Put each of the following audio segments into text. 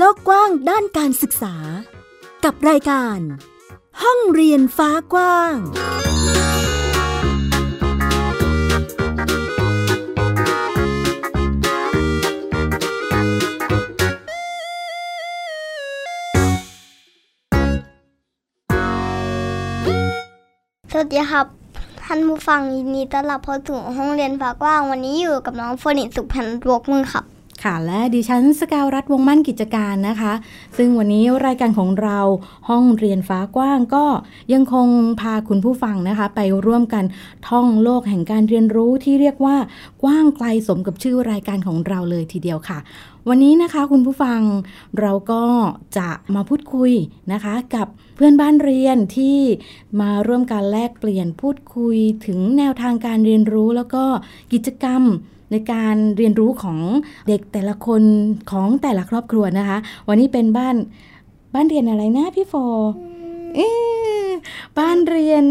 โลกกว้างด้านการศึกษา กับรายการ ห้องเรียนฟ้ากว้าง สวัสดีครับ ท่านผู้ฟังยินดีต้อนรับเข้าสู่ห้องเรียนฝากว่าง วันนี้อยู่กับน้องโฟนิสุพันธ์บวกมือครับ ค่ะและดิฉันสกาวรัฐวงมั่นกิจการนะคะ ซึ่งวันนี้รายการของเราห้องเรียนฟ้ากว้างก็ยังคงพาคุณผู้ฟังนะคะ ไปร่วมกันท่องโลกแห่งการเรียนรู้ที่เรียกว่ากว้างไกลสมกับชื่อรายการของเราเลยทีเดียวค่ะ วันนี้นะคะคุณผู้ฟังเราก็จะมาพูดคุยนะคะ กับเพื่อนบ้านเรียนที่มาร่วมการแลกเปลี่ยนพูดคุยถึงแนวทางการเรียนรู้แล้วก็กิจกรรม ในการเรียนรู้ของเด็กแต่ละคนของแต่ละครอบครัวนะคะ วันนี้เป็นบ้านบ้านเรียนอะไรนะพี่โฟเอ๊ะบ้านเรียน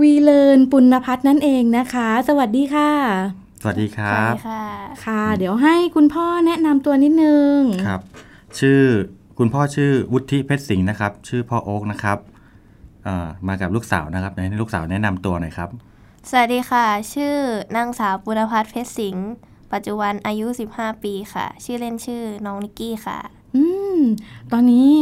วีเลนปุณพัฒน์นั่นเองนะคะ สวัสดีค่ะ สวัสดีครับ ค่ะค่ะ เดี๋ยวให้คุณพ่อแนะนำตัวนิดนึงครับ ชื่อคุณพ่อชื่อวุฒิเพชรสิงห์นะครับ ชื่อพ่อโอ๊กนะครับเอ่อมากับลูกสาวนะครับให้ลูกสาวแนะนำตัวหน่อยครับ สวัสดีค่ะ ชื่อนางสาวปุณพัฒน์เพชรสิงห์ปัจจุบันอายุ 15 ปีค่ะ ชื่อเล่นชื่อน้องนิกกี้ค่ะ อืม ตอนนี้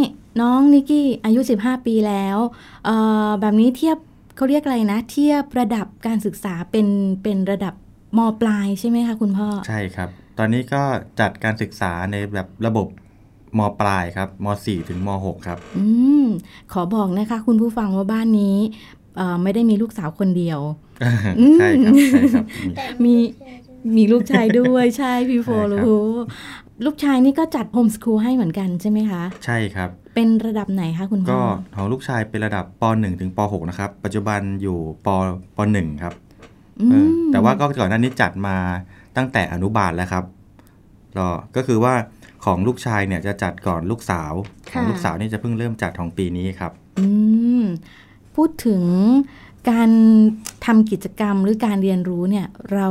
น้องนิกกี้อายุ 15 ปีแล้วเอ่อแบบนี้เทียบเขาเรียกอะไรนะ เทียบระดับการศึกษาเป็นเป็นระดับมปลายใช่ไหมคะคุณพ่อ ใช่ครับ ตอนนี้ก็จัดการศึกษาในแบบระบบมปลายครับม .4 ถึงม .6 ครับ อืม ขอบอกนะคะ คุณผู้ฟังว่าบ้านนี้เอ่อไม่ได้มีลูกสาวคนเดียวอืม ใช่ครับใช่ครับมีมีมีลูกชายด้วยใช่พี่โฟใช่ครับรู้ลูกชายนี่ก็จัดโฮมสคูลให้เหมือนกันใช่ไหมคะ ใช่ครับ เป็นระดับไหนคะคุณพ่ก็อของลูกชายเป็นระดับป .1 ถึงป .6 นะครับ ปัจจุบันอยู่ปป .1 ครับอืเออมแต่ว่าก็ก่อนหน้านี้จัดมาตั้งแต่อนุบาลแล้วครับก็ก็คือว่าของลูกชายเนี่ยจะจัดก่อนลูกสาว ของลูกสาวนี่จะเพิ่งเริ่มจัดของปีนี้ครับ อืมพูดถึง การทำกิจกรรมหรือการเรียนรู้เนี่ยเรา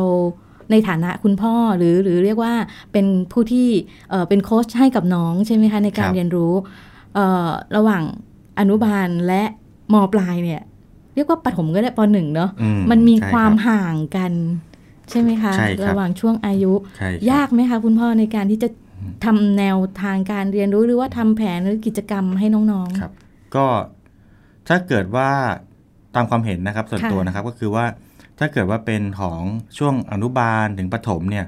ในฐานะคุณพ่อหรือหรือเรียกว่าเป็นผู้ที่เอ่อเป็นโค้ชให้กับน้องใช่ไหมคะในการครับเรียนรู้เอ่อระหว่างอนุบาลและมปลายเนี่ยเรียกว่าปฐมก็ได้ปหนึ่งเนาะอืมันมีใช่ความรับห่างกัน ใช่ไหมคะใช่ครับระหว่างช่วงอายุใช่ครับยากไหมคะคุณพ่อในการที่จะทำแนวทางการเรียนรู้หรือว่าทำแผนหรือกิจกรรมให้น้องๆครับ ก็ถ้าเกิดว่าตามความเห็นนะครับส่วนค่ะตัวนะครับก็คือว่าถ้าเกิดว่าเป็นของช่วงอนุบาลถึงประถมเนี่ย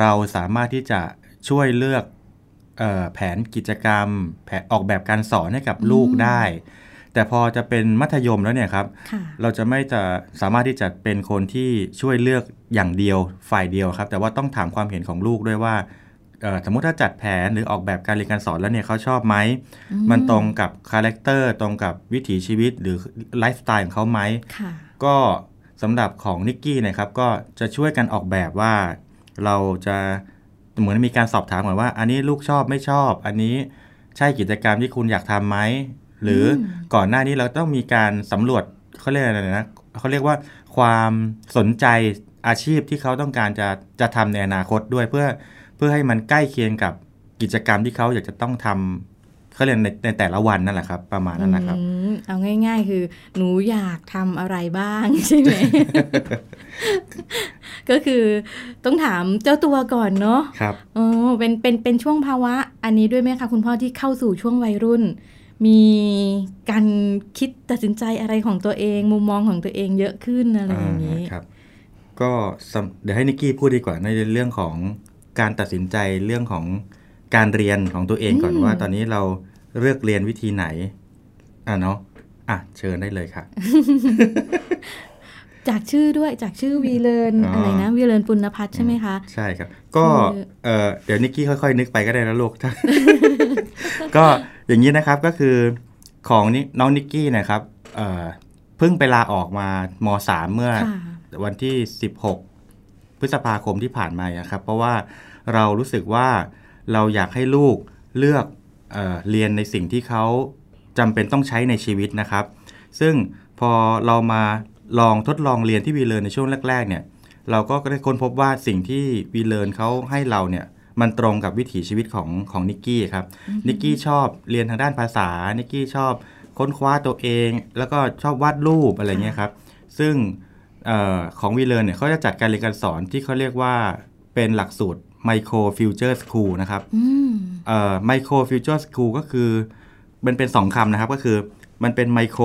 เราสามารถที่จะช่วยเลือกเออแผนกิจกรรม แผนออกแบบการสอนให้กับลูกได้ แต่พอจะเป็นมัธยมแล้วเนี่ยครับค่ะเราจะไม่จะสามารถที่จะเป็นคนที่ช่วยเลือกอย่างเดียวฝ่ายเดียวครับ แต่ว่าต้องถามความเห็นของลูกด้วยว่าเอ่อ สมมติถ้าจัดแผนหรือออกแบบการเรียนการสอนแล้วเนี่ยเขาชอบไหม มันตรงกับ character ตรงกับวิถีชีวิตหรือไลฟ์สไตล์ของเขาไหมค่ะก็สำหรับของนิกกี้นะครับก็จะช่วยกันออกแบบว่า เราจะเหมือนมีการสอบถามก่อนว่า อันนี้ลูกชอบไม่ชอบ อันนี้ใช่กิจกรรมที่คุณอยากทำไหม หรืออก่อนหน้านี้เราต้องมีการสำรวจเขาเรียกอะไรนะเขาเรียกว่าความสนใจอาชีพที่เขาต้องการจะจะทำในอนาคตด้วยเพื่อเพื่อให้มันใกล้เคียงกับกิจกรรมที่เขาอยากจะต้องทำเขาเรียนในในแต่ละวันนั่นแหละครับ ประมาณนั้นนะครับอืมเอาง่าย ๆ คือหนูอยากทำอะไรบ้างใช่ไหมก็คือต้องถามเจ้าตัวก่อนเนาะครับโอ้เป็นเป็นเป็นช่วงภาวะ อันนี้ด้วยไหมคะคุณพ่อที่เข้าสู่ช่วงวัยรุ่น มีการคิดตัดสินใจอะไรของตัวเอง มุมมองของตัวเองเยอะขึ้นอะไรอย่างนี้อ่าครับ ก็สำเดี๋ยวให้นิกกี้พูดดีกว่าในเรื่องของ การตัดสินใจเรื่องของการเรียนของตัวเองก่อนอืมว่า ตอนนี้เราเลือกเรียนวิธีไหนอะเนาะอะเชิญได้เลยค่ะ จากชื่อด้วยจากชื่อวีเลนอ๋อออะไรนะวีเลนปุณพัฒน์ใช่ไหมคะ ใช่ครับ ก็คือเออเดี๋ยวนิกกี้ค่อยๆ นึกไปก็ได้นะลูกก็อย่างนี้นะครับก็คือของนิน้องนิกกี้นะครับเอ่อเพิ่งไปลาออกมามสามเมื่อค่ะวันที่ 16 พฤษภาคมที่ผ่านมานะครับ เพราะว่าเรารู้สึกว่าเราอยากให้ลูกเลือกเออเรียนในสิ่งที่เขาจำเป็นต้องใช้ในชีวิตนะครับ ซึ่งพอเรามาลองทดลองเรียนที่วีเลนในช่วงแรก ๆ เนี่ยเราก็ได้ค้นพบว่าสิ่งที่วีเลนเขาให้เราเนี่ยมันตรงกับวิถีชีวิตของของนิกกี้ครับนิกกี้ชอบเรียนทางด้านภาษานิกกี้ชอบค้นคว้าตัวเอง แล้วก็ชอบวาดรูปอะไรเงี้ยครับ ซึ่งเออของวีเลอร์เนี่ยเขาจะจัดการเรียนการสอนที่เขาเรียกว่าเป็นหลักสูตร Micro Future School นะครับอืมเอ่อ Micro Future School ก็คือมันเป็นสองคำนะครับก็คือมันเป็นไมโคร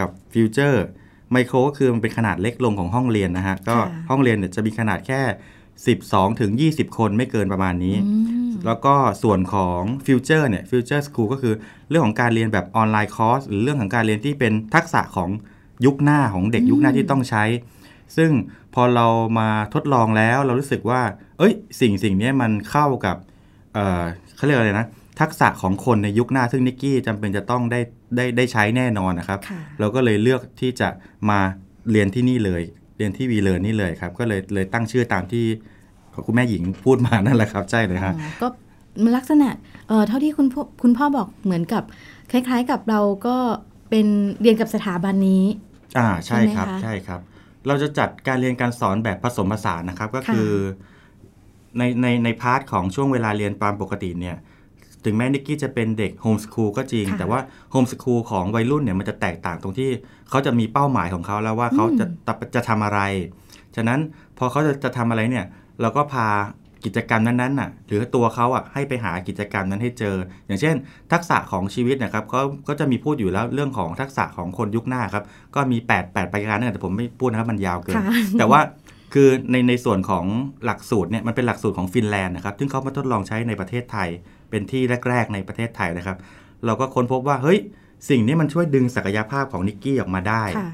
กับ future micro ก็คือมันเป็นขนาดเล็กลงของห้องเรียนนะฮะก็ห้องเรียนเนี่ยจะมีขนาดแค่ 12 ถึง 20 คนไม่เกินประมาณนี้อืมแล้วก็ส่วนของ future เนี่ย future school ก็คือเรื่องของการเรียนแบบ online course หรือเรื่องของการเรียนที่เป็นทักษะของยุคหน้าของเด็กยุคหน้าที่ต้องใช้ ซึ่งพอเรามาทดลองแล้วเรารู้สึกว่า เอ้ย สิ่งสิ่งเนี้ยมันเข้ากับเอ่อเขาเรียกอะไรนะ ทักษะของคนในยุคหน้าซึ่งนิกกี้จำเป็นจะต้องได้ได้ได้ใช้แน่นอนนะครับค่ะเราก็เลยเลือกที่จะมาเรียนที่นี่เลย เรียนที่วีเลอร์นี่เลยครับ ก็เลยเลยตั้งชื่อตามที่คุณแม่หญิงพูดมานั่นแหละครับ ใช่เลยครับอ๋อก็ลักษณะเอ่อเท่าที่คุณพ่อคุณพ่อบอกเหมือนกับ คล้าย ๆ กับเราก็เป็นเรียนกับสถาบันนี้ อ่าใช่ครับใช่ไหมคะใช่ครับ เราจะจัดการเรียนการสอนแบบผสมผสานนะครับ ก็ค่ะคือในในใน part ของช่วงเวลาเรียนตามปกติเนี่ยถึงแม้นิกกี้จะเป็นเด็ก homeschool ก็จริงค่ะแต่ว่า homeschool ของวัยรุ่นเนี่ยมันจะแตกต่างตรงที่เขาจะมีเป้าหมายของเขาแล้วว่าเขาจะจะจะทำอะไร ฉะนั้นพอเขาจะจะทำอะไรเนี่ยเราก็พา กิจกรรมนั้นๆน่ะหรือตัวเขาอะให้ไปหากิจกรรมนั้นให้เจอ อย่างเช่น ทักษะของชีวิตนะครับเขาก็จะมีพูดอยู่แล้วเรื่องของทักษะของคนยุคหน้าครับก็มี 8 8ประการนั่นแต่ผมไม่พูดนะครับมันยาวเกินค่ะแต่ว่าคือในในส่วนของหลักสูตรเนี่ยมันเป็นหลักสูตรของฟินแลนด์นะครับซึ่งเขามาทดลองใช้ในประเทศไทย เป็นที่แรก ๆ ในประเทศไทยนะครับ เราก็ค้นพบว่าเฮ้ยสิ่งนี้มันช่วยดึงศักยภาพของนิกกี้ออกมาได้ค่ะ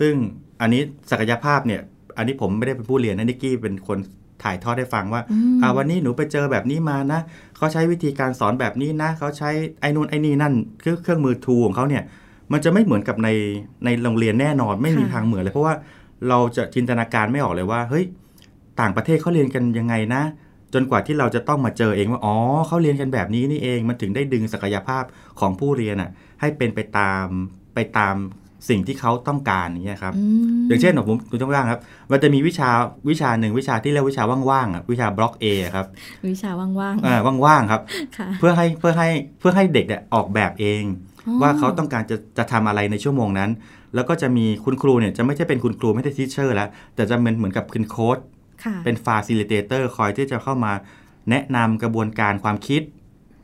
ซึ่งอันนี้ศักยภาพเนี่ยอันนี้ผมไม่ได้เป็นผู้เรียนนะนิกกี้เป็นคน ถ่ายทอดให้ฟังว่าอืมอ่าวันนี้หนูไปเจอแบบนี้มานะเขาใช้วิธีการสอนแบบนี้นะเขาใช้ไอ้นู่นไอ้นี่นั่นคือเครื่องมือทูของเขาเนี่ยมันจะไม่เหมือนกับในในโรงเรียนแน่นอนไม่มีค่ะทางเหมือนเลย เพราะว่าเราจะจินตนาการไม่ออกเลยว่าเฮ้ยต่างประเทศเขาเรียนกันยังไงนะ จนกว่าที่เราจะต้องมาเจอเองว่าอ๋อเขาเรียนกันแบบนี้นี่เองมันถึงได้ดึงศักยภาพของผู้เรียนอะให้เป็นไปตามไปตาม สิ่งที่เขาต้องการอย่างเงี้ยครับอืมอย่างเช่นผมคุณต้องว่างครับ มันจะมีวิชาวิชาหนึ่งวิชาที่เรียกวิชาว่างๆอะวิชาบล็อก A ครับ วิชาว่างอ่าว่างๆครับๆค่ะเพื่อให้เพื่อให้เพื่อให้เด็กเนี่ยออกแบบเองอ๋อว่าเขาต้องการจะจะทำอะไรในชั่วโมงนั้น แล้วก็จะมีคุณครูเนี่ยจะไม่ใช่เป็นคุณครูไม่ใช่ teacher แล้วแต่จะเป็นเหมือนกับคุณโค้ชค่ะเป็น facilitator คอยที่จะเข้ามาแนะนำกระบวนการความคิด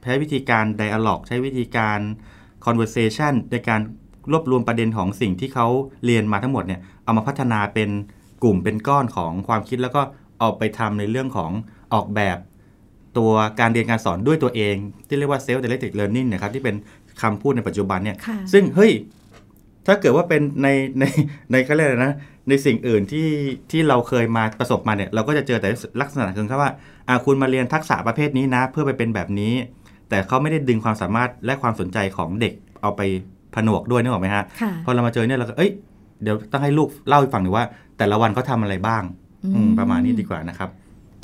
ใช้วิธีการ dialog ใช้วิธีการ conversation ในการ รวบรวมประเด็นของสิ่งที่เขาเรียนมาทั้งหมดเนี่ยเอามาพัฒนาเป็นกลุ่มเป็นก้อนของความคิดแล้วก็เอาไปทำในเรื่องของออกแบบตัวการเรียนการสอนด้วยตัวเอง ที่เรียกว่า self directed learning นะครับที่เป็นคำพูดในปัจจุบันเนี่ยค่ะซึ่งเฮ้ยถ้าเกิดว่าเป็นในในในเขาเรียกอะไรนะในสิ่งอื่นที่ที่เราเคยมาประสบมาเนี่ยเราก็จะเจอแต่ลักษณะคือแค่ว่าอ่าคุณมาเรียนทักษะประเภทนี้นะ เพื่อไปเป็นแบบนี้ แต่เขาไม่ได้ดึงความสามารถและความสนใจของเด็กเอาไป ผนวกด้วยนึกออกไหมฮะค่ะพอเรามาเจอเนี่ยเราก็เอ้ยเดี๋ยวต้องให้ลูกเล่าให้ฟังหน่อยว่า แต่ละวันเขาทำอะไรบ้าง อืมอืมประมาณนี้ดีกว่านะครับ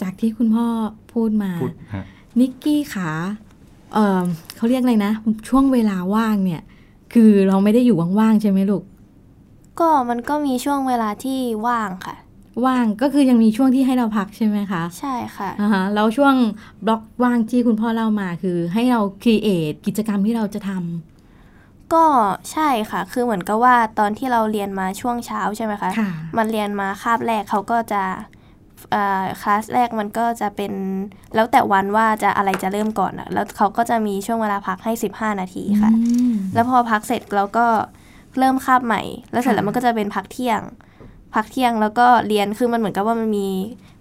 จากที่คุณพ่อพูดมาพูดฮะนิกกี้ขาเออเขาเรียกอะไรนะ ช่วงเวลาว่างเนี่ย คือเราไม่ได้อยู่ว่างๆใช่ไหมลูก ก็มันก็มีช่วงเวลาที่ว่างค่ะ ว่างก็คือยังมีช่วงที่ให้เราพักใช่ไหมคะ ใช่ค่ะอ่าฮะแล้วช่วงบล็อกว่างที่คุณพ่อเล่ามาคือให้เราครีเอทกิจกรรมที่เราจะทำ ก็ใช่ค่ะ คือเหมือนกับว่าตอนที่เราเรียนมาช่วงเช้าใช่ไหมคะค่ะมันเรียนมาคาบแรกเขาก็จะเอ่อคลาสแรกมันก็จะเป็นแล้วแต่วันว่าจะอะไรจะเริ่มก่อนอะแล้วเขาก็จะมีช่วงเวลาพักให้ 15 นาทีค่ะอืมแล้วพอพักเสร็จเราก็เริ่มคาบใหม่ แล้วเสร็จค่ะแล้วมันก็จะเป็นพักเที่ยง พักเที่ยงแล้วก็เรียนคือมันเหมือนกับว่ามันมี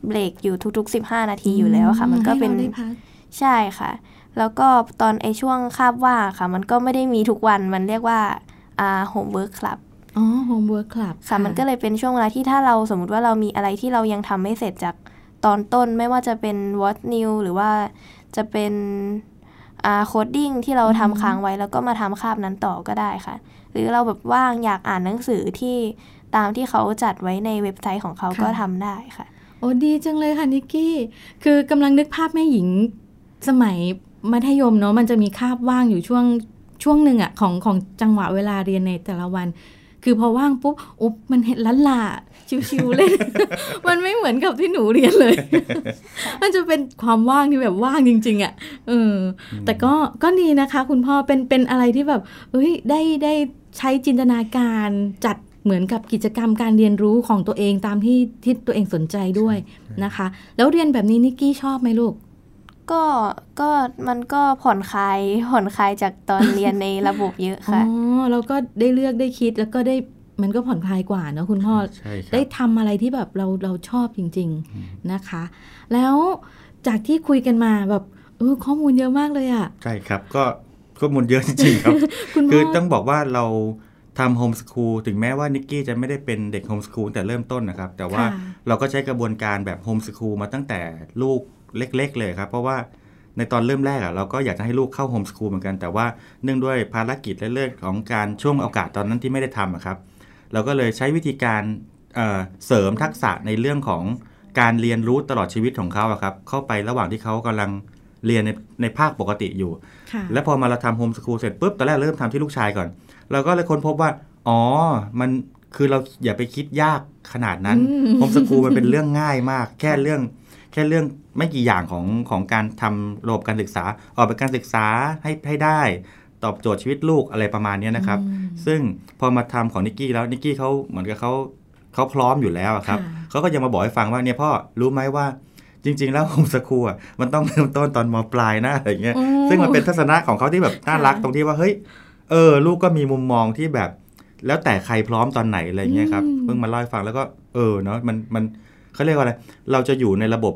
เบรกอยู่ทุกๆ 15 นาทีอยู่แล้วค่ะ มันก็เป็นให้ราได้พักใช่ค่ะ แล้วก็ตอนไอช่วงคาบว่างค่ะ มันก็ไม่ได้มีทุกวันมันเรียกว่าอ่า homework clubอ๋อ homework club ค่ะมันก็เลยเป็นช่วงเวลาที่ถ้าเราสมมติว่าเรามีอะไรที่เรายังทำไม่เสร็จจากตอนต้นไม่ว่าจะเป็น what new หรือว่าจะเป็นอ่า coding ที่เราทำค้างไว้แล้วก็มาทำคาบนั้นต่อก็ได้ค่ะ หรือเราแบบว่างอยากอ่านหนังสือที่ตามที่เขาจัดไว้ในเว็บไซต์ของเขาก็ทำได้ค่ะ โอ้ดีจังเลยค่ะนิกกี้ คือกำลังนึกภาพแม่หญิงสมัย มัธยมเนาะมันจะมีคาบว่างอยู่ช่วงช่วงหนึ่งอะของของจังหวะเวลาเรียนในแต่ละวัน คือพอว่างปุ๊บอุ๊บมันเห็นลันลาชิวๆเล่น มันไม่เหมือนกับที่หนูเรียนเลย มันจะเป็นความว่างที่แบบว่างจริง ๆอะ่ะเอออแต่ก็ก็ดีนะคะ คุณพ่อเป็นเป็นอะไรที่แบบเฮ้ยได้ได้ใช้จินตนาการจัดเหมือนกับกิจกรรมการเรียนรู้ของตัวเองตามที่ที่ตัวเองสนใจด้วยนะคะ แล้วเรียนแบบนี้นิกกี้ชอบไหมลูก ก็ก็มันก็ผ่อนคลายผ่อนคลายจากตอนเรียนในระบบเยอะอ๋ค่ะอเราก็ได้เลือกได้คิดแล้วก็ได้มันก็ผ่อนคลายกว่าเนอะคุณพ่อใช่ครับได้ทำอะไรที่แบบเราเราชอบจริง ๆนะคะ แล้วจากที่คุยกันมาแบบเออข้อมูลเยอะมากเลยอะ่ะใช่ครับก็ข้อมูลเยอะจริงๆครับคุณพ่อคืออต้องบอกว่าเราทำโฮมสคูลถึงแม้ว่านิกกี้จะไม่ได้เป็นเด็กโฮมสคูลแต่เริ่มต้นนะครับ แต่ว่าค่ะเราก็ใช้กระบวนการแบบโฮมสคูลมาตั้งแต่ลูก เล็ก ๆ เลยครับ เพราะว่าในตอนเริ่มแรกอะเราก็อยากจะให้ลูกเข้าโฮมสคูลเหมือนกัน แต่ว่าเนื่องด้วยภารกิจและเรื่องของการช่วงโอกาสตอนนั้นที่ไม่ได้ทำอะครับเราก็เลยใช้วิธีการเอ่อเสริมทักษะในเรื่องของการเรียนรู้ตลอดชีวิตของเขาอะครับเข้าไประหว่างที่เขากำลังเรียนในในภาคปกติอยู่ค่ะแล้วพอมาเราทำโฮมสคูลเสร็จปุ๊บตอนแรกเริ่มทำที่ลูกชายก่อน เราก็เลยค้นพบว่า อ๋อ มัน คือเราอย่าไปคิดยากขนาดนั้นอืมโฮมสคูลมันเป็นเรื่องง่ายมาก แค่เรื่องแค่เรื่องไม่กี่อย่างของของการทำระบบการศึกษา ออกแบบการศึกษาให้ให้ได้ ตอบโจทย์ชีวิตลูกอะไรประมาณเนี้ยนะครับอืมซึ่งพอมาทำของนิกกี้แล้วนิกกี้เขาเหมือนกับเขาเขาพร้อมอยู่แล้วอะครับค่ะเขาก็ยังมาบอกให้ฟังว่าเนี่ยพ่อรู้ไหมว่าจริง ๆ แล้วโฮมสคูลอะมันต้องเริ่มต้นตอนมปลายนะอะไรอย่างเงี้ยโอ้ซึ่งมันเป็นทัศนะของเขาที่แบบน่ารักค่ะตรงที่ว่าเฮ้ยเออลูกก็มีมุมมองที่แบบ แล้วแต่ใครพร้อมตอนไหนอะไรอย่างเงี้ยครับอืมเพิ่งมาเล่าให้ฟังแล้วก็เออเนาะมันมันเขาเรียกว่าอะไร เราจะอยู่ในระบบ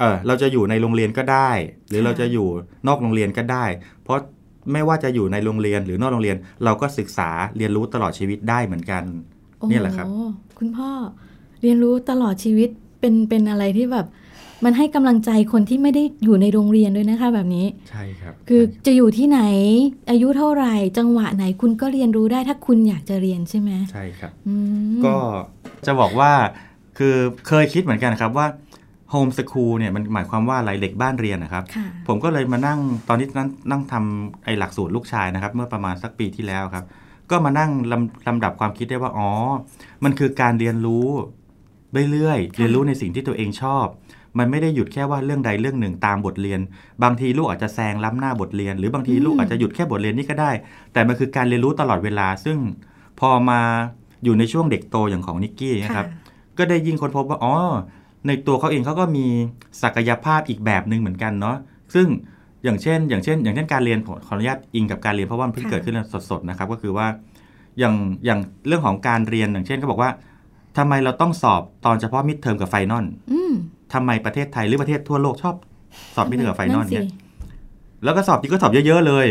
เออเราจะอยู่ในโรงเรียนก็ได้ หรือเราจะอยู่นอกโรงเรียนก็ได้ เพราะไม่ว่าจะอยู่ในโรงเรียนหรือนอกโรงเรียน เราก็ศึกษาเรียนรู้ตลอดชีวิตได้เหมือนกันเนี่ยแหละครับโอ้คุณพ่อเรียนรู้ตลอดชีวิตเป็นเป็นอะไรที่แบบ มันให้กำลังใจคนที่ไม่ได้อยู่ในโรงเรียนด้วยนะคะ แบบนี้ ใช่ครับ คือจะอยู่ที่ไหน อายุเท่าไหร่ จังหวะไหนคุณก็เรียนรู้ได้ถ้าคุณอยากจะเรียนใช่ไหมใช่ครับอืมก็จะบอกว่า คือเคยคิดเหมือนกันครับว่าโฮมสคูลเนี่ยมันหมายความว่าอะไรเด็กบ้านเรียนนะครับค่ะผมก็เลยมานั่งตอนนี้นั้นนั่งทำไอ้หลักสูตรลูกชายนะครับ เมื่อประมาณสักปีที่แล้วครับ ก็มานั่งลำลำดับความคิดได้ว่าอ๋อ มันคือการเรียนรู้เรื่อยๆค่ะเรียนรู้ในสิ่งที่ตัวเองชอบ มันไม่ได้หยุดแค่ว่าเรื่องใดเรื่องหนึ่งตามบทเรียน บางทีลูกอาจจะแซงล้ำหน้าบทเรียน หรือบางทีลูกอาจจะหยุดแค่บทเรียนนี่ก็ได้ แต่มันคือการเรียนรู้ตลอดเวลา ซึ่งพอมาอยู่ในช่วงเด็กโตอย่างของนิกกี้นะครับ ก็ได้ยิ่งค้นพบว่าอ๋อในตัวเขาเองเขาก็มีศักยภาพอีกแบบหนึ่งเหมือนกันเนาะซึ่งอย่างเช่น อย่างเช่น อย่างเช่นการเรียนผมขออนุญาตอิงกับการเรียนเพราะว่ามันเพิ่งค่ะเกิดขึ้นสดๆนะครับ ก็คือว่าอย่างอย่างเรื่องของการเรียนอย่างเช่นเขาบอกว่าทำไมเราต้องสอบตอนเฉพาะ midterm กับ final อืม ทำไมประเทศไทยหรือประเทศทั่วโลกชอบ สอบ midterm กับ final สิเนี่ยแล้วก็สอบจริงก็สอบเยอะๆเลย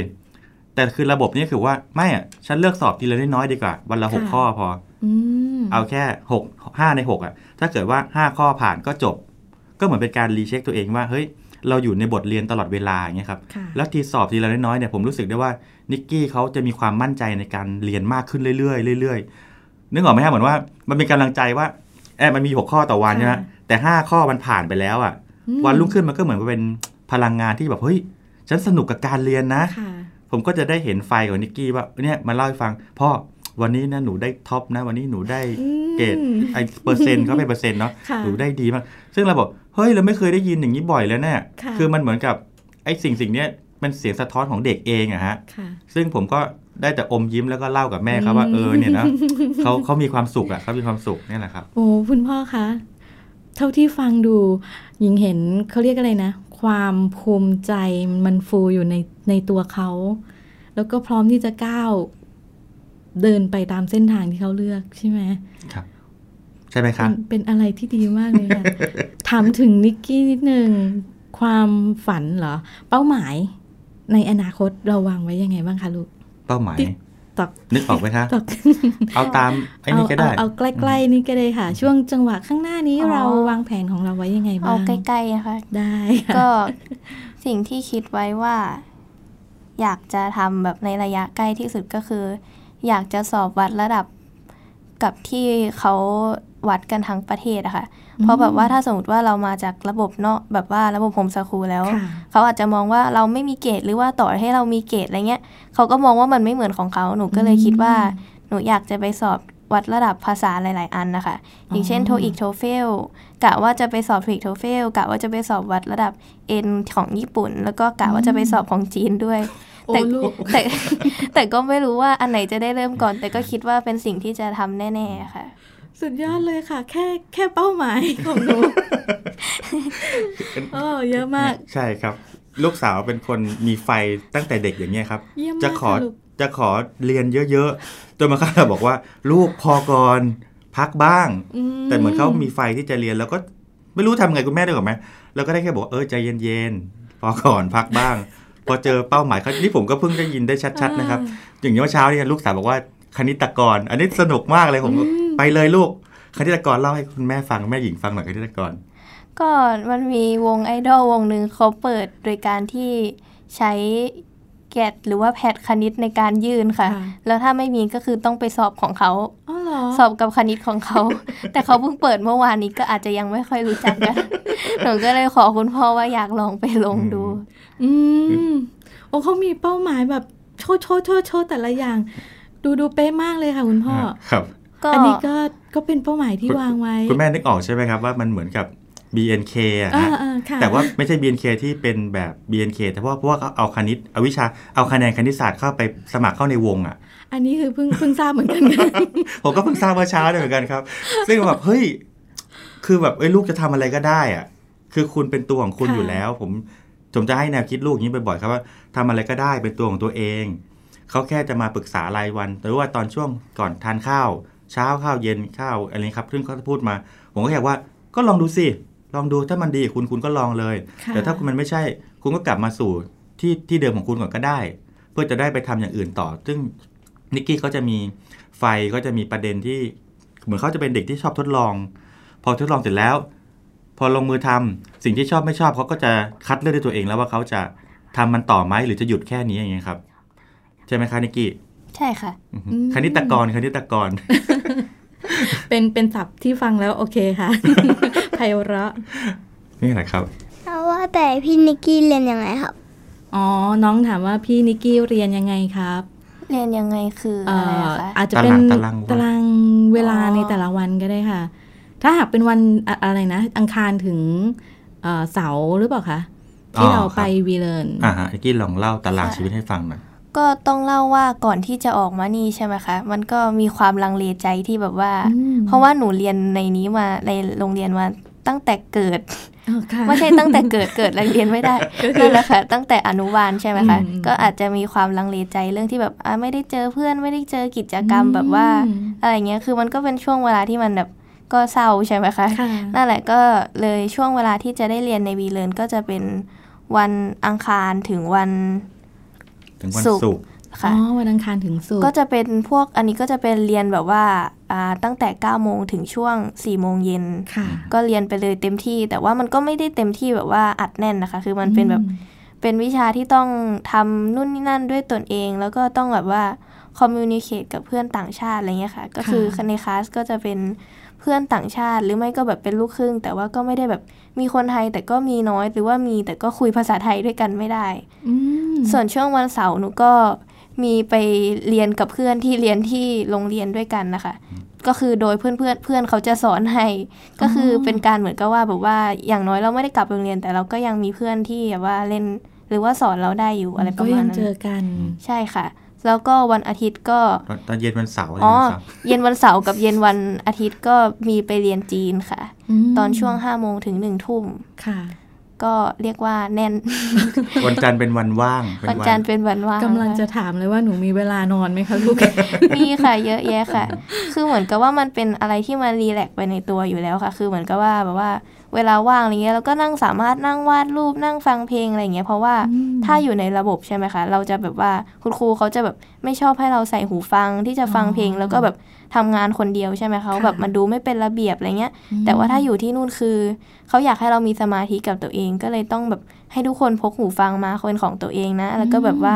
แต่คือระบบนี้คือว่าไม่อะฉันเลือกสอบทีละน้อยๆดีกว่า วันละหกค่ะข้อพออืมเอาแค่หกห้าในหกอะ ถ้าเกิดว่าห้าข้อผ่านก็จบ ก็เหมือนเป็นการรีเช็คตัวเองว่าเฮ้ยเราอยู่ในบทเรียนตลอดเวลาอย่างเงี้ยครับค่ะแล้วทีสอบทีละน้อยๆเนี่ยผมรู้สึกได้ว่านิกกี้เขาจะมีความมั่นใจในการเรียนมากขึ้นเรื่อยๆเรื่อยๆนึกออกไหมฮะเหมือนว่ามันเป็นกำลังใจว่า แอบมันมีหกข้อต่อวันค่ะใช่ไหมแต่ห้าข้อมันผ่านไปแล้วอะอืมวันรุ่งขึ้นมันก็เหมือนกับเป็นพลังงานที่แบบเฮ้ยฉันสนุกกับการเรียนนะค่ะผมก็จะได้เห็นไฟของนิกกี้ว่าเนี่ยมาเล่าให้ฟังพ่อวันนี้นะหนูได้ท็อปนะ วันนี้หนูได้อืมเกรดไอเปอร์เซ็นต์เขาเป็นเปอร์เซ็นต์เนาะค่ะหนูได้ดีมาก ซึ่งเราบอกเฮ้ยเราไม่เคยได้ยินอย่างนี้บ่อยแล้วเนี่ยค่ะคือมันเหมือนกับไอสิ่งสิ่งเนี้ยมันเสียงสะท้อนของเด็กเองอะฮะค่ะซึ่งผมก็ ได้แต่อมยิ้มแล้วก็เล่ากับแม่ครับว่าอืมเออเนี่ยนะเขาเขามีความสุขอะเขามีความสุขเนี่ยแหละครับ โอ้คุณพ่อคะเท่าที่ฟังดูหญิงเห็นเขาเรียกอะไรนะ ความภูมิใจมันฟูอยู่ในในตัวเขาแล้วก็พร้อมที่จะก้าวเดินไปตามเส้นทางที่เขาเลือกใช่ไหมครับ ใช่ไหมคเป็รับนเป็นอะไรที่ดีมากเลยค่ะถามถึงนิกกี้นิดนึงความฝันเหรอ เป้าหมายในอนาคตเราวางไว้ยังไงบ้างคะลูก เป้าหมายติ๊กตอกนึกออกไหมคะตอกเอาตามไอ้นี่ก็ได้เอาเอาใกล้ๆนี่ก็ได้ค่ะ ช่วงจังหวะข้างหน้านี้อ๋อเราวางแผนของเราไว้ยังไงเอาบ้างใกล้ๆนะคะได้ค่ะก็สิ่งที่คิดไว้ว่า อยากจะทำแบบในระยะใกล้ที่สุดก็คือ อยากจะสอบวัดระดับกับที่เขา วัดกันทั้งประเทศอะค่ะ เพราะแบบว่าถ้าสมมติว่าเรามาจากระบบเนาะแบบว่าระบบโฮมสคูลแล้วค่ะเขาอาจจะมองว่าเราไม่มีเกรดหรือว่าต่อให้เรามีเกรดอะไรเงี้ยเขาก็มองว่ามันไม่เหมือนของเขาหนูก็เลยคิดว่าหนูอยากจะไปสอบวัดระดับภาษาหลาย ๆ อันนะคะ อย่างเช่น TOEIC TOEFL กะว่าจะไปสอบ TOEIC TOEFL กะว่าจะไปสอบวัดระดับ N ของญี่ปุ่น แล้วก็กะว่าจะไปสอบของจีนด้วยโอ้แต่ลูกแต่แต่ก็ไม่รู้ว่าอันไหนจะได้เริ่มก่อน แต่ก็คิดว่าเป็นสิ่งที่จะทำแน่ ๆ ค่ะ สุดยอดเลยค่ะ แค่แค่เป้าหมายของหนูโอ้เยอะมาก ใช่ครับ ลูกสาวเป็นคนมีไฟตั้งแต่เด็กอย่างเงี้ยครับเยี่ยมมากจะขอค่ะลูกจะขอเรียนเยอะๆจนมาข้าบอกว่า ลูกพอก่อนพักบ้าง แต่เหมือนเขามีไฟที่จะเรียนแล้วก็ไม่รู้ทำไงคุณแม่ได้หรอไหมเราก็ได้แค่บอกเออใจเย็นๆพอก่อนพักบ้าง พอเจอเป้าหมายเขานี่ผมก็เพิ่งได้ยินได้ชัด ๆ นะครับ อย่างเมื่อเช้าเนี่ยลูกสาวบอกว่าคณิตกร อันนี้สนุกมากเลยผมก็ ไปเลยลูกคณิตกรเล่าให้คุณแม่ฟังแม่หญิงฟังหน่อยคณิตกรก็มันมีวงไอดอลวงหนึ่งเขาเปิดโดยการที่ใช้แกดหรือว่าแพทคณิตในการยื่นค่ะค่ะ แล้วถ้าไม่มีก็คือต้องไปสอบของเขาอ๋อเหรอสอบกับคณิตของเขา แต่เขาเพิ่งเปิดเมื่อวานนี้ก็อาจจะยังไม่ค่อยรู้จักกันหนูก็เลยขอคุณพ่อว่าอยากลองไปลงดู อืมโอ้เขามีเป้าหมายแบบโชว์โชว์โชว์โชว์แต่ละอย่าง ดูดูเป๊ะมากเลยค่ะคุณพ่อ ครับก็ อันนี้ก็ก็เป็นเป้าหมายที่วางไว้ คุณแม่นึกออกใช่ไหมครับว่ามันเหมือนกับ BNK อะอ่าฮะอ่าค่ะแต่ว่าไม่ใช่ BNK ที่เป็นแบบ BNK แต่เพราะว่าเพราะว่าเขาเอาคณิตเอาวิชาเอาคะแนนคณิตศาสตร์เข้าไปสมัครเข้าในวงอะอันนี้คือเพิ่งเพิ่งทราบเหมือนกันค่ะผมก็เพิ่งทราบเมื่อเช้าเนี่ยเหมือนกันครับ ซึ่งแบบเฮ้ยคือแบบเอ้ยลูกจะทำอะไรก็ได้อะคือคุณเป็นตัวของคุณค่ะอยู่แล้ว ผมผมจะให้แนวคิดลูกอย่างนี้บ่อยๆครับว่าทำอะไรก็ได้เป็นตัวของตัวเองเขาแค่จะมาปรึกษารายวันหรือว่าตอนช่วงก่อนทานข้าว เช้าข้าวเย็นข้าวอะไรนี้ครับซึ่งเขาจะพูดมา ผมก็อยากว่าก็ลองดูสิลองดูถ้ามันดีกับคุณคุณก็ลองเลยค่ะแต่ถ้ามันไม่ใช่ คุณก็กลับมาสู่ที่ที่เดิมของคุณก่อนก็ได้ เพื่อจะได้ไปทำอย่างอื่นต่อ ซึ่งนิกกี้เขาจะมีไฟก็จะมีประเด็นที่เหมือนเขาจะเป็นเด็กที่ชอบทดลอง พอทดลองเสร็จแล้ว พอลงมือทำสิ่งที่ชอบไม่ชอบเขาก็จะคัดเลือกด้วยตัวเองแล้วว่าเขาจะทำมันต่อไหมหรือจะหยุดแค่นี้อย่างเงี้ยครับ ใช่ไหมคะนิกกี้ ใช่ค่ะอือฮึคณิตกรคณิตกร เป็นเป็นศัพท์ที่ฟังแล้วโอเคค่ะไพเราะนี่แหละครับแล้วว่าแต่พี่นิกกี้เรียนยังไงครับ อ๋อ น้องถามว่าพี่นิกกี้เรียนยังไงครับ เรียนยังไงคือเอ่อะไรออะคะอาจจะเป็นตารางตารางวันตารางเวลาอ๋อในแต่ละวันก็ได้ค่ะ ถ้าหากเป็นวันอะอะไรนะ อังคารถึงเอ่อเสาร์หรือเปล่าคะที่เราไปวีเลนอ่าฮะนิกกี้ลองเล่าตารางชีวิตให้ฟังหน่อย ก็ต้องเล่าว่าก่อนที่จะออกมานี่ใช่ไหมคะ มันก็มีความลังเลใจที่แบบว่าอืมเพราะว่าหนูเรียนในนี้มาในโรงเรียนมาตั้งแต่เกิดอ๋อค่ะไม่ใช่ตั้งแต่เกิดเกิดแล้วเรียนไม่ได้นั่นแหละค่ะ ตั้งแต่อนุบาลใช่ไหมคะอืมก็อาจจะมีความลังเลใจเรื่องที่แบบอะไม่ได้เจอเพื่อนไม่ได้เจอกิจกรรมแบบว่าอืมอะไรเงี้ยคือมันก็เป็นช่วงเวลาที่มันแบบก็เศร้าใช่ไหมคะค่ะนั่นแหละก็เลยช่วงเวลาที่จะได้เรียนในวีเลนก็จะเป็นวันอังคารถึงวัน ถึงวันศุกร์ศุกร์อ๋ค่ะอวันอังคารถึงศุกก็ร์จะเป็นพวกอันนี้ก็จะเป็นเรียนแบบว่าอ่าตั้งแต่9โมงถึงช่วง4โมงเย็นค่ะก็เรียนไปเลยเต็มที่ แต่ว่ามันก็ไม่ได้เต็มที่แบบว่าอัดแน่นนะคะ คือมันเป็นแบบอืมเป็นวิชาที่ต้องทำนู่นนี่นั่นด้วยตนเอง แล้วก็ต้องแบบว่าคอมมูนิเคตกับเพื่อนต่างชาติอะไรเงี้ยค่ะ ก็คือในคลาสก็จะเป็น เพื่อนต่างชาติ หรือไม่ก็แบบเป็นลูกครึ่ง แต่ว่าก็ไม่ได้แบบมีคนไทยแต่ก็มีน้อย หรือว่ามีแต่ก็คุยภาษาไทยด้วยกันไม่ได้อืมส่วนช่วงวันเสาร์หนูก็มีไปเรียนกับเพื่อนที่เรียนที่โรงเรียนด้วยกันนะคะ ก็คือโดยเพื่อนเพื่อนเพื่อนเขาจะสอนให้ ก็คือเป็นการเหมือนกับว่าแบบว่าอย่างน้อยเราไม่ได้กลับโรงเรียน แต่เราก็ยังมีเพื่อนที่แบบว่าเล่นหรือว่าสอนเราได้อยู่อะไรปก็ระมายัณงนั้เจอนกัน ใช่ค่ะ แล้วก็วันอาทิตย์ก็ตอนตอนเย็นวันเสาร์อ๋อวันเสาร์เย็นวันเสาร์กับเย็นวันอาทิตย์ก็มีไปเรียนจีนค่ะมตอนช่วงห้าโมงถึงหนึ่งทุ่มค่ะ ก็เรียกว่าแน่น วันจันทร์เป็นวันว่างเป็วันวัจันทร์เป็นวันว่างกำลังค่จะถามเลยว่าหนูมีเวลานอนไหมคะลูกมีค่ะ เยอะแยะค่ะ คือเหมือนกับว่ามันเป็นอะไรที่มันรีแลกซ์ไปในตัวอยู่แล้วค่ะ คือเหมือนกับว่าแบบว่าเวลาว่างอะไรเงี้ยเราก็นั่งสามารถนั่งวาดรูปนั่งฟังเพลงอะไรเงี้ยเพราะว่าอืมถ้าอยู่ในระบบใช่ไหมคะ เราจะแบบว่าคุณครูเขาจะแบบไม่ชอบให้เราใส่หูฟังที่จะฟังเพลงแล้วก็แบบ ทำงานคนเดียวใช่ไหมคะแบบมันดูไม่เป็นระเบียบอะไรเงี้ย แต่ว่าถ้าอยู่ที่นู่นคือ เขาอยากให้เรามีสมาธิกับตัวเองก็เลยต้องแบบให้ทุกคนพกหูฟังมาคนของตัวเองนะ แล้วก็แบบว่า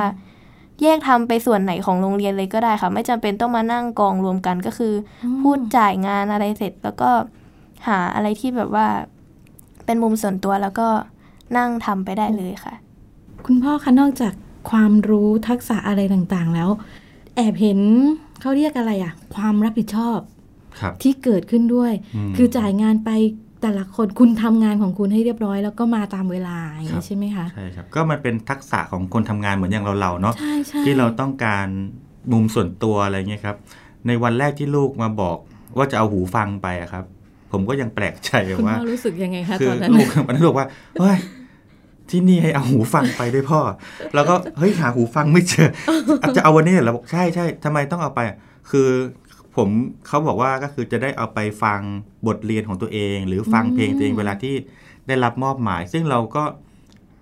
แยกทำไปส่วนไหนของโรงเรียนเลยก็ได้ค่ะ ไม่จำเป็นต้องมานั่งกองรวมกันก็คืออพูดจ่ายงานอะไรเสร็จ แล้วก็หาอะไรที่แบบว่า เป็นมุมส่วนตัวแล้วก็นั่งทำไปได้เลยค่ะ คุณพ่อคะนอกจากความรู้ทักษะอะไรต่างๆแล้ว แอบเห็นเขาเรียกอะไรอะความรับผิดชอบครับที่เกิดขึ้นด้วยมคือจ่ายงานไปแต่ละคนคุณทำงานของคุณให้เรียบร้อย แล้วก็มาตามเวลาอย่างครันี้บใช่ไหมคะใช่ครับก็มันเป็นทักษะของคนทำงานเหมือนอย่างเราเราๆเนาะใช่ใช่ที่เราต้องการมุมส่วนตัวอะไรเงี้ยครับ ในวันแรกที่ลูกมาบอกว่าจะเอาหูฟังไปอะครับ ผมก็ยังแปลกใจคุณว่าพ่อรู้สึกยังไงคะคืตออนนั้นลูกมันบอกว่าเฮ้ย ที่นี่ให้เอาหูฟังไปด้วยพ่อ แล้วก็เฮ้ยหาหูฟังไม่เจอจะเอาวันนี้เหรอเราบอกใช่ใช่ทำไมต้องเอาไปอะคือผมเขาบอกว่าก็คือจะได้เอาไปฟังบทเรียนของตัวเอง หรือฟังเพลงตัวเองเวลาที่ได้รับมอบหมาย ซึ่งเราก็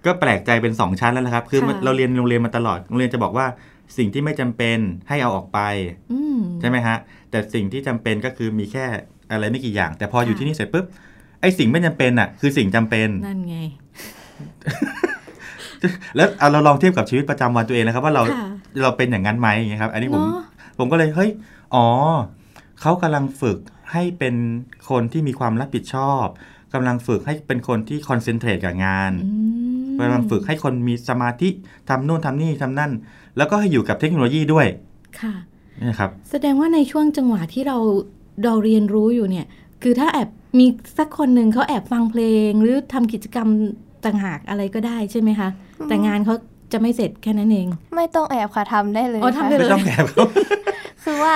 ก็แปลกใจเป็นสองชั้นแล้วนะครับ คือมันเราเรียนโรงเรียนมาตลอดโรงเรียนจะบอกว่าสิ่งที่ไม่จำเป็นให้เอาออกไปอืมใช่ไหมฮะ แต่สิ่งที่จำเป็นก็คือมีแค่อะไรไม่กี่อย่าง แต่พออยู่ค่ะที่นี่เสร็จปุ๊บไอ้สิ่งไม่จำเป็นอะ คือสิ่งจำเป็นนั่นไง แล้วเอาเราลองเทียบกับชีวิตประจำวันตัวเองนะครับ ว่าเราค่ะเราเป็นอย่างนั้นไหมอย่างเงี้ยครับ อันนี้ผมเนาะผมก็เลยเฮ้ยอ๋อเขากำลังฝึกให้เป็นคนที่มีความรับผิดชอบกำลังฝึกให้เป็นคนที่คอนเซนเทรตกับงานอืมกำลังฝึกให้คนมีสมาธิทำนู่นทำนี่ทำนั่น แล้วก็ให้อยู่กับเทคโนโลยีด้วยค่ะนี่นะครับ แสดงว่าในช่วงจังหวะที่เราเราเรียนรู้อยู่เนี่ย คือถ้าแอบมีสักคนหนึ่งเขาแอบฟังเพลง หรือทำกิจกรรม ต่างหากอะไรก็ได้ใช่ไหมคะ แต่งานเขาจะไม่เสร็จแค่นั้นเอง ไม่ต้องแอบค่ะทำได้เลยอ๋อทำค่ะได้ไม่ต้องแอบเขาคือว่า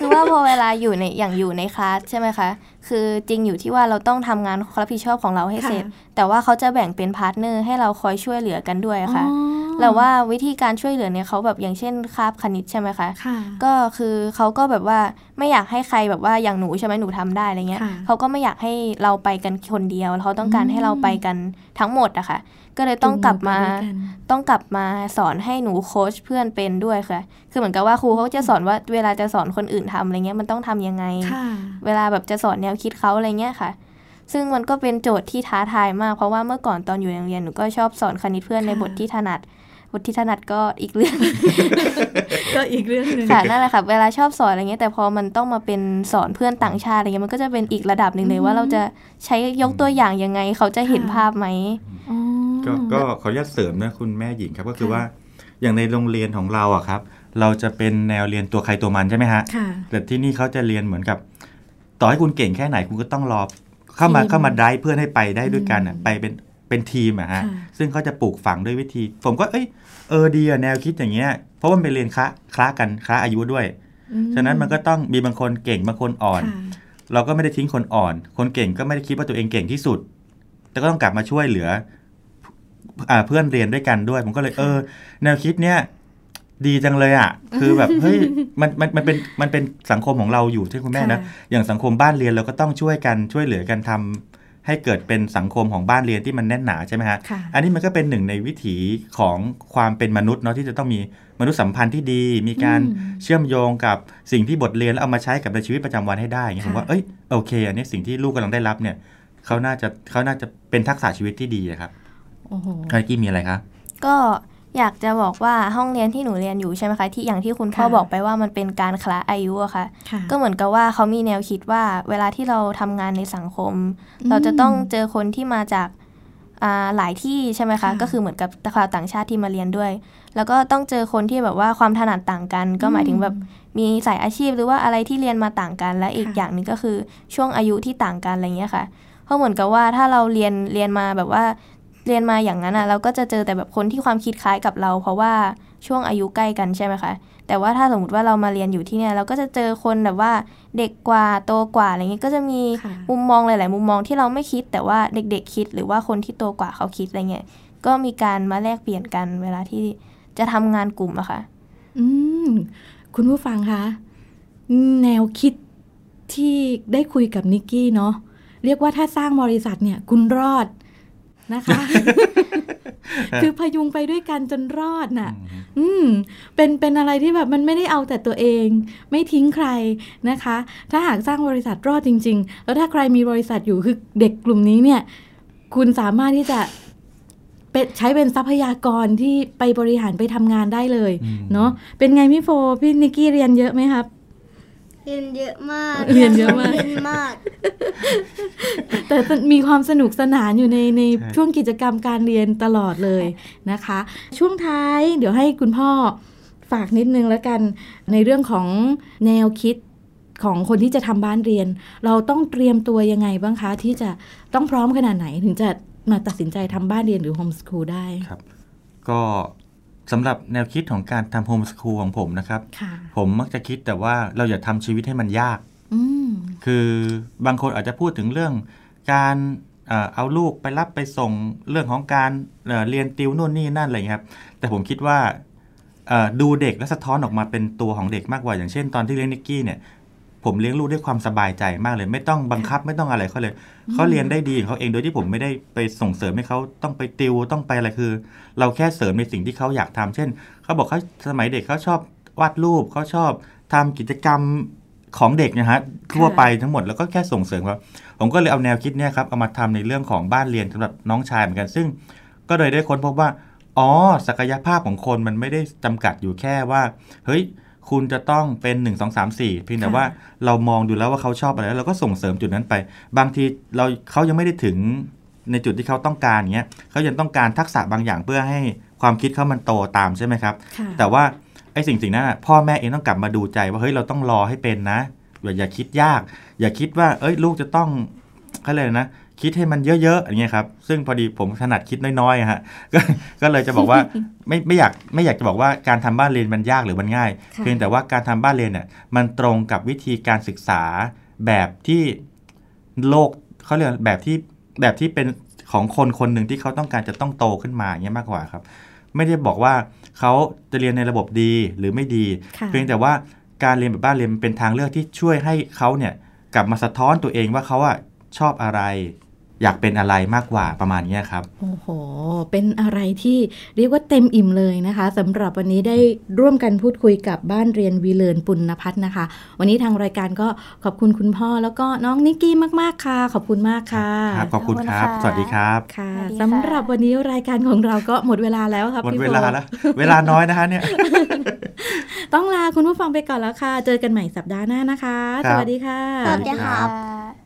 คือว่าพอเวลาอยู่ในอย่างอยู่ในคลาสใช่ไหมคะ คือจริงอยู่ที่ว่าเราต้องทำงานรับผิดชอบของเราให้เสร็จค่ะแต่ว่าเขาจะแบ่งเป็น partner ให้เราคอยช่วยเหลือกันด้วยค่ะอ๋อ แล้วว่าวิธีการช่วยเหลือเนี่ยเขาแบบอย่างเช่นคาบคณิตใช่ไหมคะค่ะก็คือเขาก็แบบว่าไม่อยากให้ใครแบบว่าอย่างหนูใช่ไหมหนูทำได้อะไรเงี้ยค่ะเขาก็ไม่อยากให้เราไปกันคนเดียวเขาต้องการอืมให้เราไปกันทั้งหมดอะค่ะก็เลยต้องกลับมาจูงอไปด้วยกันต้องกลับมาสอนให้หนูโค้ชเพื่อนเป็นด้วยค่ะ คือเหมือนกับว่าครูเขาจะสอนว่าเวลาจะสอนคนอื่นทำอะไรเงี้ยมันต้องทำยังไงค่ะเวลาแบบจะสอนแนวคิดเขาอะไรเงี้ยค่ะ ซึ่งมันก็เป็นโจทย์ที่ท้าทายมากเพราะว่าเมื่อก่อนตอนอยู่โรงเรียนหนูก็ชอบสอนคณิตเพื่อนในค่ะบทที่ถนัด บทที่ถนัดก็อีกเรื่อง ก็อีกเรื่องหนึ่งค่ะนั่นแหละค่ะเวลาชอบสอนอะไรเงี้ยแต่พอมันต้องมาเป็นสอนเพื่อนต่างชาติอะไรเงี้ยมันก็จะเป็นอีกระดับหนึ่งเลยว่าเราจะใช้ยกตัวอย่างยังไง เขาจะเห็นค่ะภาพไหมอ๋อก็ก็ขออนุญาตเสริมนะคุณแม่หญิงครับก็คือค่ะว่าอย่างในโรงเรียนของเราอะครับ เราจะเป็นแนวเรียนตัวใครตัวมันใช่ไหมฮะค่ะแต่ที่นี่เขาจะเรียนเหมือนกับ ต่อให้คุณเก่งแค่ไหนคุณก็ต้องรอเข้ามาทีมเข้ามาได้เพื่อนให้ไปได้ด้วยกันอะอืมไปเป็น เป็นทีมอะฮะค่ะซึ่งเขาจะปลูกฝังด้วยวิธี ผมก็เอ้ยเออดีอะแนวคิดอย่างเงี้ยเพราะว่ามันเป็นเรียนคละคละกันคละอายุด้วยอืมฉะนั้นมันก็ต้องมีบางคนเก่งบางคนอ่อนค่ะเราก็ไม่ได้ทิ้งคนอ่อน คนเก่งก็ไม่ได้คิดว่าตัวเองเก่งที่สุด แต่ก็ต้องกลับมาช่วยเหลืออ่าเพื่อนเรียนด้วยกันด้วย ผมก็เลยเออ แนวคิดเนี้ยดีจังเลยอะ คือแบบเฮ้ยมันมันมันเป็นมันเป็นสังคมของเราอยู่ที่คุณแม่นะค่ะอย่างสังคมบ้านเรียนเราก็ต้องช่วยกันช่วยเหลือกันทำ ให้เกิดเป็นสังคมของบ้านเรียนที่มันแน่นหนาใช่ไหมฮะค่ะอันนี้มันก็เป็นหนึ่งในวิถีของความเป็นมนุษย์เนาะที่จะต้องมีมนุษยสัมพันธ์ที่ดี มีการอืมเชื่อมโยงกับสิ่งที่บทเรียนแล้วเอามาใช้กับในชีวิตประจำวันให้ได้อย่างเงี้ยผมค่ะว่าเอ้ยโอเค อันนี้สิ่งที่ลูกกำลังได้รับเนี่ยเขาน่าจะเขาน่าจะเป็นทักษะชีวิตที่ดีอะครับโอ้โหคากี้มีอะไรคะก็ อยากจะบอกว่าห้องเรียนที่หนูเรียนอยู่ใช่ไหมคะที่อย่างที่คุณพ่อค่ะบอกไปว่ามันเป็นการคละอายุอะค่ะค่ะ ก็เหมือนกับว่าเขามีแนวคิดว่าเวลาที่เราทำงานในสังคมอืมเราจะต้องเจอคนที่มาจากอ่าหลายที่ใช่ไหมคะค่ะก็คือเหมือนกับชาวต่างชาติที่มาเรียนด้วย แล้วก็ต้องเจอคนที่แบบว่าความถนัดต่างกัน ก็หมายถึงแบบมีสายอาชีพหรือว่าอะไรที่เรียนมาต่างกัน และอีกค่ะอย่างหนึงก็คือช่วงอายุที่ต่างกันอะไรเงี้ยค่ะเพราะเหมือนกับว่าถ้าเราเรียนเรียนมาแบบว่า เรียนมาอย่างนั้นอะเราก็จะเจอแต่แบบคนที่ความคิดคล้ายกับเรา เพราะว่าช่วงอายุใกล้กันใช่ไหมคะ แต่ว่าถ้าสมมติว่าเรามาเรียนอยู่ที่เนี่ย เราก็จะเจอคนแบบว่าเด็กกว่าโตกว่าอะไรเงี้ยก็จะมีค่ะมุมมองหลาย ๆ มุมมองที่เราไม่คิดแต่ว่าเด็ก ๆ คิด หรือว่าคนที่โตกว่าเขาคิดอะไรเงี้ยก็มีการมาแลกเปลี่ยนกันเวลาที่จะทำงานกลุ่มอะค่ะ อืมคุณผู้ฟังคะแนวคิดที่ได้คุยกับนิกกี้เนาะเรียกว่าถ้าสร้างบริษัทเนี่ย คุณรอด นะคะ คือพยุงไปด้วยกันจนรอดน่ะ อืม เป็นเป็นอะไรที่แบบมันไม่ได้เอาแต่ตัวเอง ไม่ทิ้งใครนะคะ ถ้าหากสร้างบริษัทรอดจริง ๆ แล้วถ้าใครมีบริษัทอยู่คือเด็กกลุ่มนี้เนี่ย คุณสามารถที่จะเป็นใช้เป็นทรัพยากรที่ไปบริหารไปทำงานได้เลยอืมเนาะเป็นไงพี่โฟพี่นิกกี้เรียนเยอะไหมครับ เรียนเยอะมากเรียนเยอะมากเรียนมาก แต่มีความสนุกสนานอยู่ในในใช่ช่วงกิจกรรมการเรียนตลอดเลยนะคะ ช่วงท้ายเดี๋ยวให้คุณพ่อฝากนิดนึงแล้วกันในเรื่องของแนวคิดของคนที่จะทำบ้านเรียน เราต้องเตรียมตัวยังไงบ้างคะที่จะต้องพร้อมขนาดไหนถึงจะมาตัดสินใจทำบ้านเรียนหรือโฮมสคูลได้ครับ ก็ สำหรับแนวคิดของการทำโฮมสคูลของผมนะครับค่ะผมมักจะคิดแต่ว่าเราอย่าทำชีวิตให้มันยากอืมคือบางคนอาจจะพูดถึงเรื่องการเอ่อเอาลูกไปรับไปส่งเรื่องของการเอ่อเรียนติวนู่นนี่นั่นอะไรอย่างเงี้ยครับ แต่ผมคิดว่าเอ่อดูเด็กและสะท้อนออกมาเป็นตัวของเด็กมากกว่าอย่างเช่นตอนที่เลี้ยงนิกกี้เนี่ย ผมเลี้ยงลูกด้วยความสบายใจมากเลย ไม่ต้องบังคับไม่ต้องอะไรเขาเลยเขาเรียนได้ดีของเขาเองโดยที่ผมไม่ได้ไปส่งเสริมให้เขาต้องไปติวต้องไปอะไรคือ เราแค่เสริมในสิ่งที่เขาอยากทำเช่นเขาบอกเขาสมัยเด็กเขาชอบวาดรูปเขาชอบทำกิจกรรมของเด็กนะฮะทั่วไปทั้งหมดแล้วก็แค่ส่งเสริมครับผมก็เลยเอาแนวคิดเนี่ยครับเอามาทำในเรื่องของบ้านเรียนสำหรับน้องชายเหมือนกัน ซึ่งก็เลยได้ค้นพบว่าอ๋อศักยภาพของคนมันไม่ได้จำกัดอยู่แค่ว่า เฮ้ย คุณจะต้องเป็น1 2 3 4เพียงแต่ค่ะว่าเรามองดูแล้วว่าเขาชอบอะไรแล้วเราก็ส่งเสริมจุดนั้นไป บางทีเราเขายังไม่ได้ถึงในจุดที่เขาต้องการเงี้ยเขายังต้องการทักษะบางอย่างเพื่อให้ความคิดเขามันโตตามใช่ไหมครับค่ะแต่ว่าไอ้สิ่งสิ่งนั้นอะพ่อแม่เองต้องกลับมาดูใจว่าเฮ้ยเราต้องรอให้เป็นนะอย่าอย่าคิดยาก อย่าคิดว่า เอ้ยลูกจะต้องเขาเลยกนะ คิดให้มันเยอะๆอย่างเงี้ยครับ ซึ่งพอดีผมถนัดคิดน้อยๆอะฮะก็ก็เลยจะบอกว่าไม่ไม่อยากไม่อยากจะบอกว่าการทำบ้านเรียนมันยากหรือมันง่ายค่ะเพียงแต่ว่าการทำบ้านเรียนเนี่ยมันตรงกับวิธีการศึกษาแบบที่โลกเขาเรียกแบบที่แบบที่เป็นของคนคนหนึ่งที่เขาต้องการจะต้องโตขึ้นมาอย่างเงี้ยมากกว่าครับ ไม่ได้บอกว่าเขาจะเรียนในระบบดีหรือไม่ดีค่ะเพียงแต่ว่าการเรียนแบบบ้านเรียนมันเป็นทางเลือกที่ช่วยให้เขาเนี่ยกลับมาสะท้อนตัวเองว่าเขาอะชอบอะไร อยากเป็นอะไรมากกว่าประมาณเนี้ยครับ โอ้โห เป็นอะไรที่เรียกว่าเต็มอิ่มเลยนะคะสำหรับวันนี้ได้ร่วมกันพูดคุยกับบ้านเรียนวีเลินปุณณพัฒน์นะคะ วันนี้ทางรายการก็ขอบคุณคุณพ่อแล้วก็น้องนิกกี้มาก ๆ ค่ะ ขอบคุณมากค่ะครับขอบคุณครับขอบคุณค่ะสวัสดีครับค่ะสวัสดีค่ะสำหรับวันนี้รายการของเราก็หมดเวลาแล้วค่ะหมดพี่เวโฟลาแล้ว เวลาน้อยนะฮะเนี่ย ต้องลาคุณผู้ฟังไปก่อนแล้วค่ะ เจอกันใหม่สัปดาห์หน้านะคะครัสบวัสดีค่ะสวัสดีครับ